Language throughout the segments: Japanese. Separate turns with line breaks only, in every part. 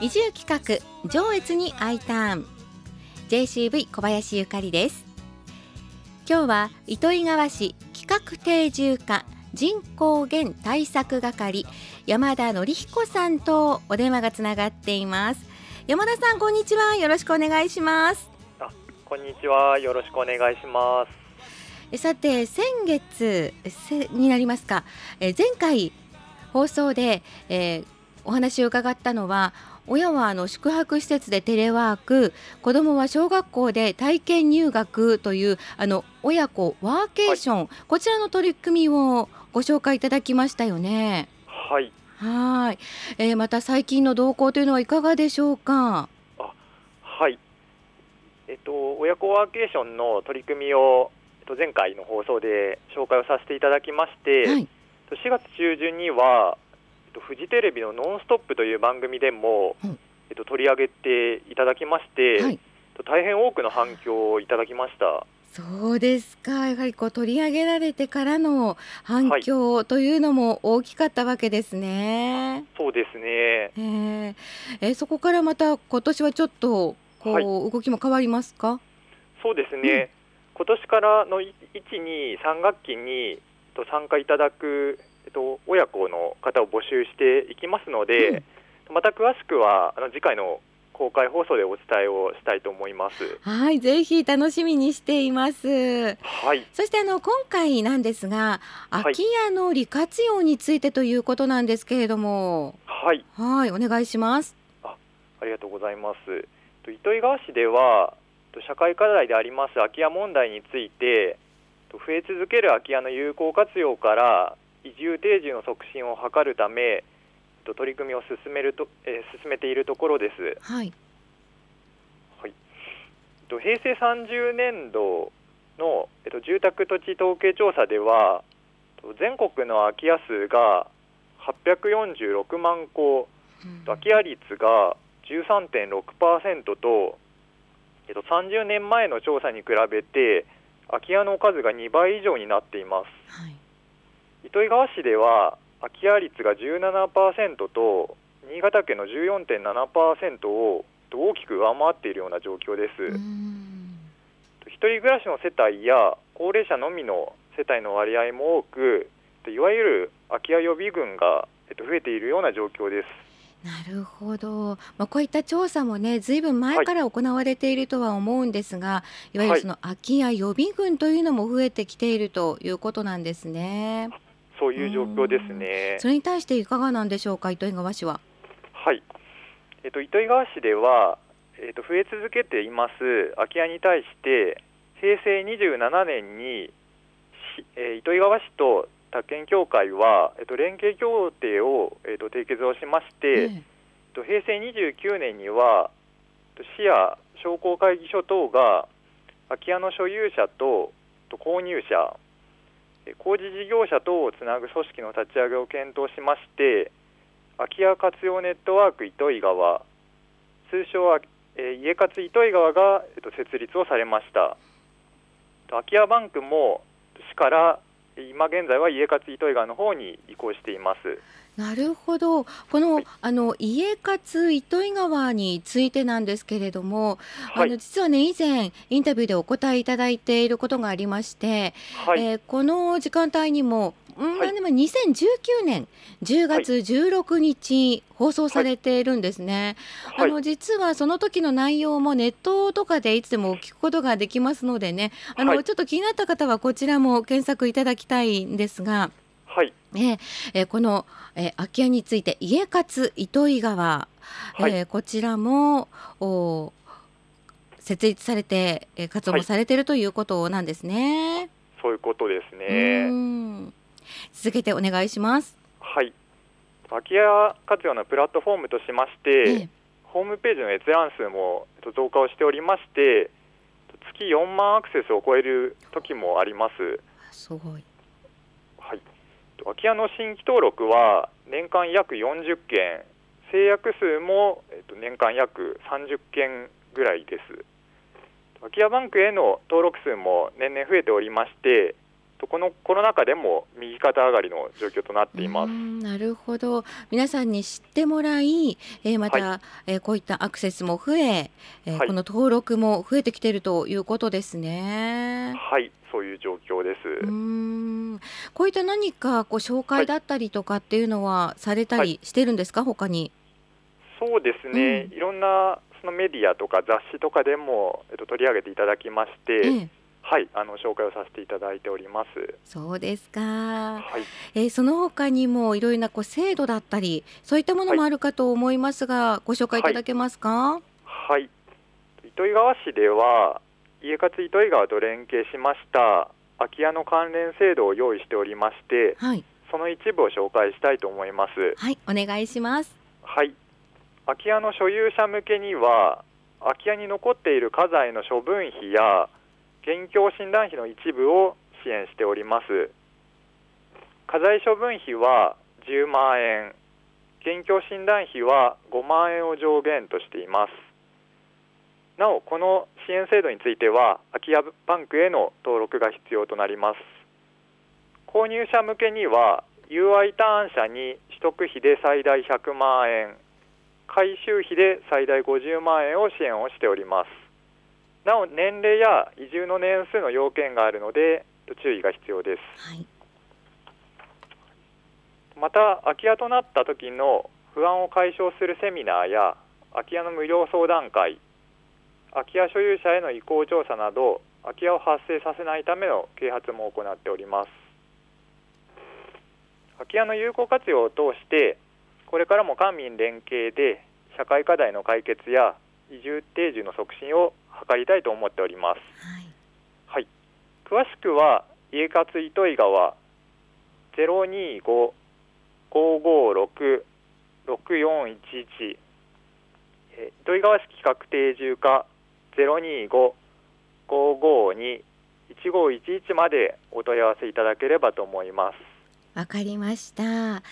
移住企画上越に I ターン。JCV 小林ゆかりです。今日は糸魚川市企画定住課人口減対策係山田則彦さんとお電話がつながっています。山田さんこんにちは。よろしくお願いします。
あ、こんにちは。よろしくお願いします。
えさて先月せになりますか。え前回放送で、えーお話を伺ったのは親はあの宿泊施設でテレワーク子どもは小学校で体験入学というあの親子ワーケーション、こちらの取り組みをご紹介いただきましたよね。
はい。
はい、えーまた最近の動向というのはいかがでしょうか？
はい。えっと、親子ワーケーションの取り組みを、えっと、前回の放送で紹介をさせていただきまして、
はい、
4月中旬には、と、フジテレビの「ノンストップ!」という番組でも、
うん
えっと、取り上げていただきまして、
はい
えっと大変多くの反響をいただきました。
そうですか。やはりこう取り上げられてからの反響というのも大きかったわけですね。
そうですね。
えーえーそこからまた今年はちょっとこう、
はい
動きも変わりますか？
そうですね、今年からの1、2、3学期にえっと参加いただく、えっと、親子の方を募集していきますので、また詳しくはあの次回の公開放送でお伝えをしたいと思います。
はい、ぜひ楽しみにしています。
はい、
そしてあの今回なんですが、
はい
空き家の利活用についてということなんですけれども、
はい、
はい、お願いします。
ありがとうございます。と糸魚川市では、と社会課題であります空き家問題について、と増え続ける空き家の有効活用から移住定住の促進を図るため、と取り組みを進めると、えー進めているところです。
はい、
と平成30年度の、えっと、住宅土地統計調査では、と全国の空き家数が846万戸、空き家率が13.6%と、えっと、30年前の調査に比べて空き家の数が2倍以上になっています。
はい、
糸魚川市では空き家率が17%と新潟県の14.7%を大きく上回っているような状況です、一人暮らしの世帯や高齢者のみの世帯の割合も多くいわゆる空き家予備軍がえっと増えているような状況です。
なるほど、まあ、こういった調査もねずいぶん前から行われているとは思うんですが、い、わゆるその空き家予備軍というのも増えてきているということなんですね。
そういう状況ですね。
それに対していかがなんでしょうか糸魚川市は。
はい、えっと、糸魚川市では、えっと、増え続けています。空き家に対して平成27年に、しえー糸魚川市と宅建協会は、えっと、連携協定を、えっと、締結をしまして、えっ
え
と、平成29年にはえっと市や商工会議所等が空き家の所有者とと購入者え工事事業者等をつなぐ組織の立ち上げを検討しまして空き家活用ネットワーク糸魚川通称は、え家活糸魚川が、えっと、設立をされました。空き家バンクも市から今現在は家活糸魚川の方に移行しています。
なるほど。この,、
はい。
あの家活糸魚川についてなんですけれども、
はい。
あの実はね以前インタビューでお答えいただいていることがありまして、
はい、
えーこの時間帯にも、まあでも2019年10月16日放送されているんですね。
はい。
あの実はその時の内容もネットとかでいつでも聞くことができますのでね。あの、
はい。
ちょっと気になった方はこちらも検索いただきたいんですが。
はい。
ねえーこの、えー空き家について家活糸魚川、
はい。
えーこちらもお設立されて、えー活動もされているということなんですね。
そういうことです
う
ね。
ん続けてお願いします。
はい。空き家活用のプラットフォームとしまして、
ええ
ホームページの閲覧数もえっと増加をしておりまして、月4万アクセスを超える時もあります。
すごい。
はい。空き家の新規登録は年間約40件、制約数もえっと年間約30件ぐらいです。空き家バンクへの登録数も年々増えておりまして、とこのコロナ禍でも右肩上がりの状況となっています。
うんなるほど。皆さんに知ってもらい、えーまた、
は
えーこういったアクセスも増ええー
はい。
この登録も増えてきているということですね。
はい、そういう状況です。
うーん。こういった何かこう紹介だったりとかっていうのはされた
は
りしてるんですか、他に。
そうですね、
うん。
いろんなそのメディアとか雑誌とかでも、えっと、取り上げていただきまして、
ええ、
はい、あの紹介をさせていただいております。
そうですか。
はい、
えーその他にもいろいろなこう制度だったりそういったものもあるかと思いますが、ご紹介いただけますか？
はい、糸魚川市では、家活糸魚川と連携しました空き家の関連制度を用意しておりまして、
はい
その一部を紹介したいと思います。
はいお願いします。
はい、空き家の所有者向けには、空き家に残っている家財の処分費や現況診断費の一部を支援しております。家財処分費は10万円、現況診断費は5万円を上限としています。なお、この支援制度については、空き家バンクへの登録が必要となります。購入者向けには、UI ターン者に取得費で最大100万円、回収費で最大50万円を支援をしております。なお、年齢や移住の年数の要件があるので、注意が必要です。
はい
また空き家となった時の不安を解消するセミナーや空き家の無料相談会空き家所有者への意向調査など空き家を発生させないための啓発も行っております空き家の有効活用を通してこれからも官民連携で社会課題の解決や移住定住の促進を図りたいと思っております。
はい。
詳しくは家活糸魚川025-556-6411えー糸魚川市企画定住課025-552-1511までお問い合わせいただければと思います。
わかりました。
は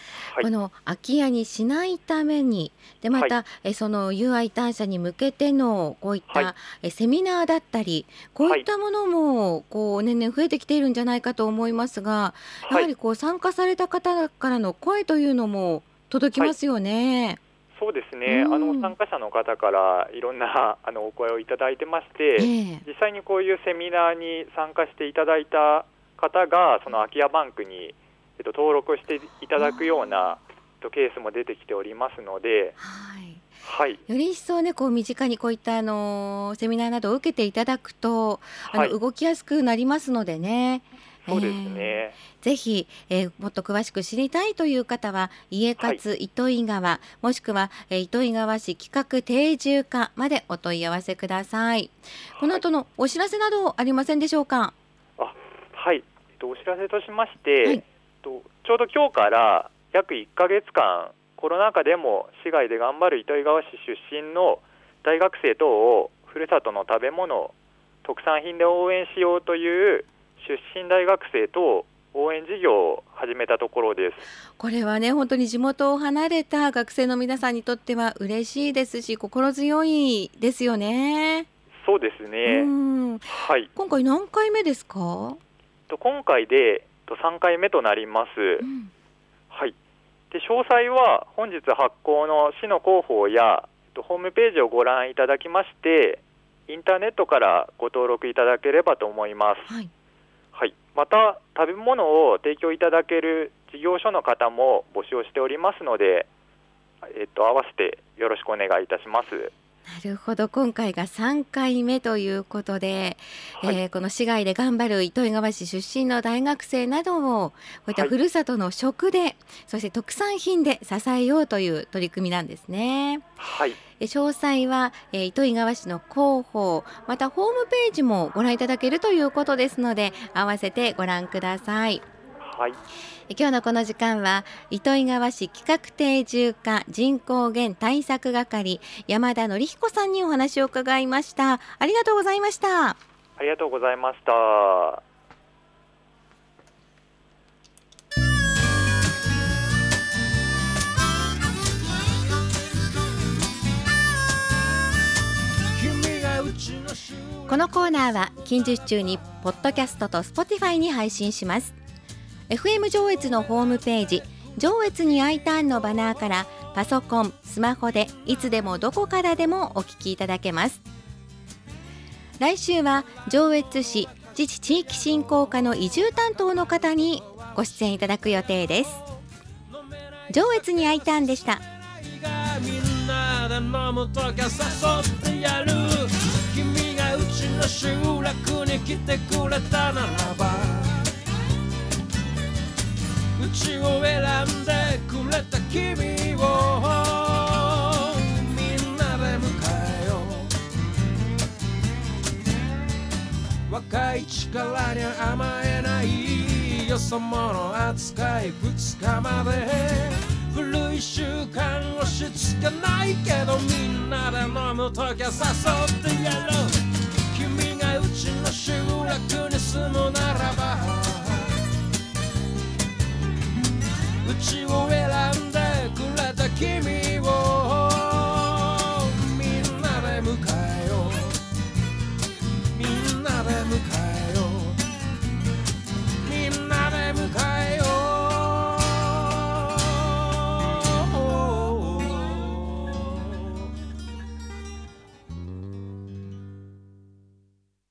い。
この空き家にしないためにでまた、えその UI 単車に向けてのこういった、
はい。
えセミナーだったりこういったものもこう年々増えてきているんじゃないかと思いますが、や
は、
はいりこう参加された方からの声というのも届きますよね。
そうですね、
うん。
あの参加者の方からいろんなあのお声をいただいてまして、
ええ。
実際にこういうセミナーに参加していただいた方がその空き家バンクに、えっと、登録していただくようなえっとケースも出てきておりますので、
はい。
はい、
より一層ねこう身近にこういったあのセミナーなどを受けていただくとあの、
はい、
動きやすくなりますのでね。
そうです
ええ
ね、
ぜひ、えーもっと詳しく知りたいという方は家活糸魚川、もしくは、えー糸魚川市企画定住課までお問い合わせください。この後のお知らせなどありませんでしょうか？
はい、えっと、お知らせとしまして、
はい
と、ちょうど今日から約1ヶ月間、コロナ禍でも市外で頑張る糸魚川市出身の大学生等をふるさとの食べ物、特産品で応援しようという出身大学生等応援事業を始めたところです。
これはね本当に地元を離れた学生の皆さんにとっては嬉しいですし心強いですよね。
そうですね、
うん
はい、
今回何回目ですか？
と今回でと3回目となります。
うん。
はい、で詳細は本日発行の市の広報やえっとホームページをご覧いただきましてインターネットからご登録いただければと思います、
はい。
はい、また食べ物を提供いただける事業所の方も募集をしておりますので、えっと、合わせてよろしくお願いいたします
なるほど今回が3回目ということで、
はい、
えーこの市外で頑張る糸魚川市出身の大学生などをこういった
はい
ふるさとの食で、そして特産品で支えようという取り組みなんですね。
はい、
え詳細は、えー糸魚川市の広報またホームページもご覧いただけるということですので合わせてご覧ください。
はい、
え今日のこの時間は糸魚川市企画定住課人口減対策係山田紀彦さんにお話を伺いました。ありがとうございました。
ありがとうございました。
このコーナーは近日中にポッドキャストと Spotify に配信します FM 上越のホームページ上越に I ターンのバナーからパソコン、スマホでいつでもどこからでもお聞きいただけます。来週は上越市自治地域振興課の移住担当の方にご出演いただく予定です。上越に I ターンでした。
みんなで飲むときは誘ってやる。君がうちの集落に来てくれたならば。うちを選んでくれた君を。みんなで迎えよう。若い力に甘えないよそ者扱い二日まで。古い習慣押し付けないけどみんなで飲むときは誘ってやろう。君がうちの集落に住むならば。うちを選んで